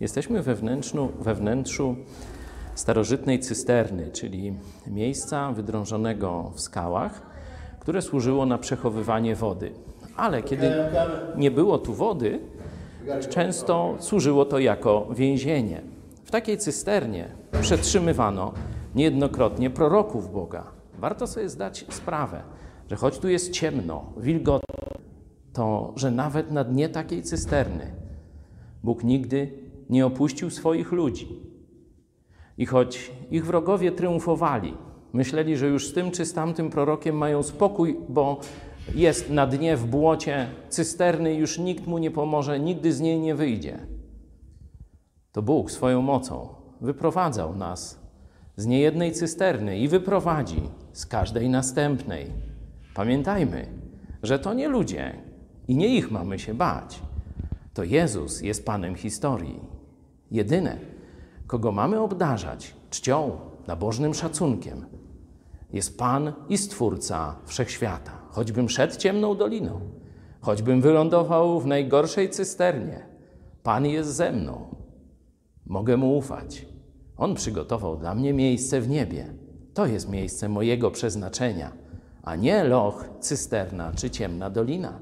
Jesteśmy we wnętrzu, we wnętrzu starożytnej cysterny, czyli miejsca wydrążonego w skałach, które służyło na przechowywanie wody. Ale kiedy nie było tu wody, często służyło to jako więzienie. W takiej cysternie przetrzymywano niejednokrotnie proroków Boga. Warto sobie zdać sprawę, że choć tu jest ciemno, wilgotno, to że nawet na dnie takiej cysterny Bóg nigdy nie opuścił swoich ludzi. I choć ich wrogowie triumfowali, myśleli, że już z tym czy z tamtym prorokiem mają spokój, bo jest na dnie w błocie cysterny, już nikt mu nie pomoże, nigdy z niej nie wyjdzie. To Bóg swoją mocą wyprowadzał nas z niejednej cysterny i wyprowadzi z każdej następnej. Pamiętajmy, że to nie ludzie i nie ich mamy się bać. To Jezus jest Panem historii. Jedyne, kogo mamy obdarzać czcią, nabożnym szacunkiem, jest Pan i Stwórca wszechświata. Choćbym szedł ciemną doliną, choćbym wylądował w najgorszej cysternie, Pan jest ze mną. Mogę mu ufać. On przygotował dla mnie miejsce w niebie. To jest miejsce mojego przeznaczenia, a nie loch, cysterna czy ciemna dolina.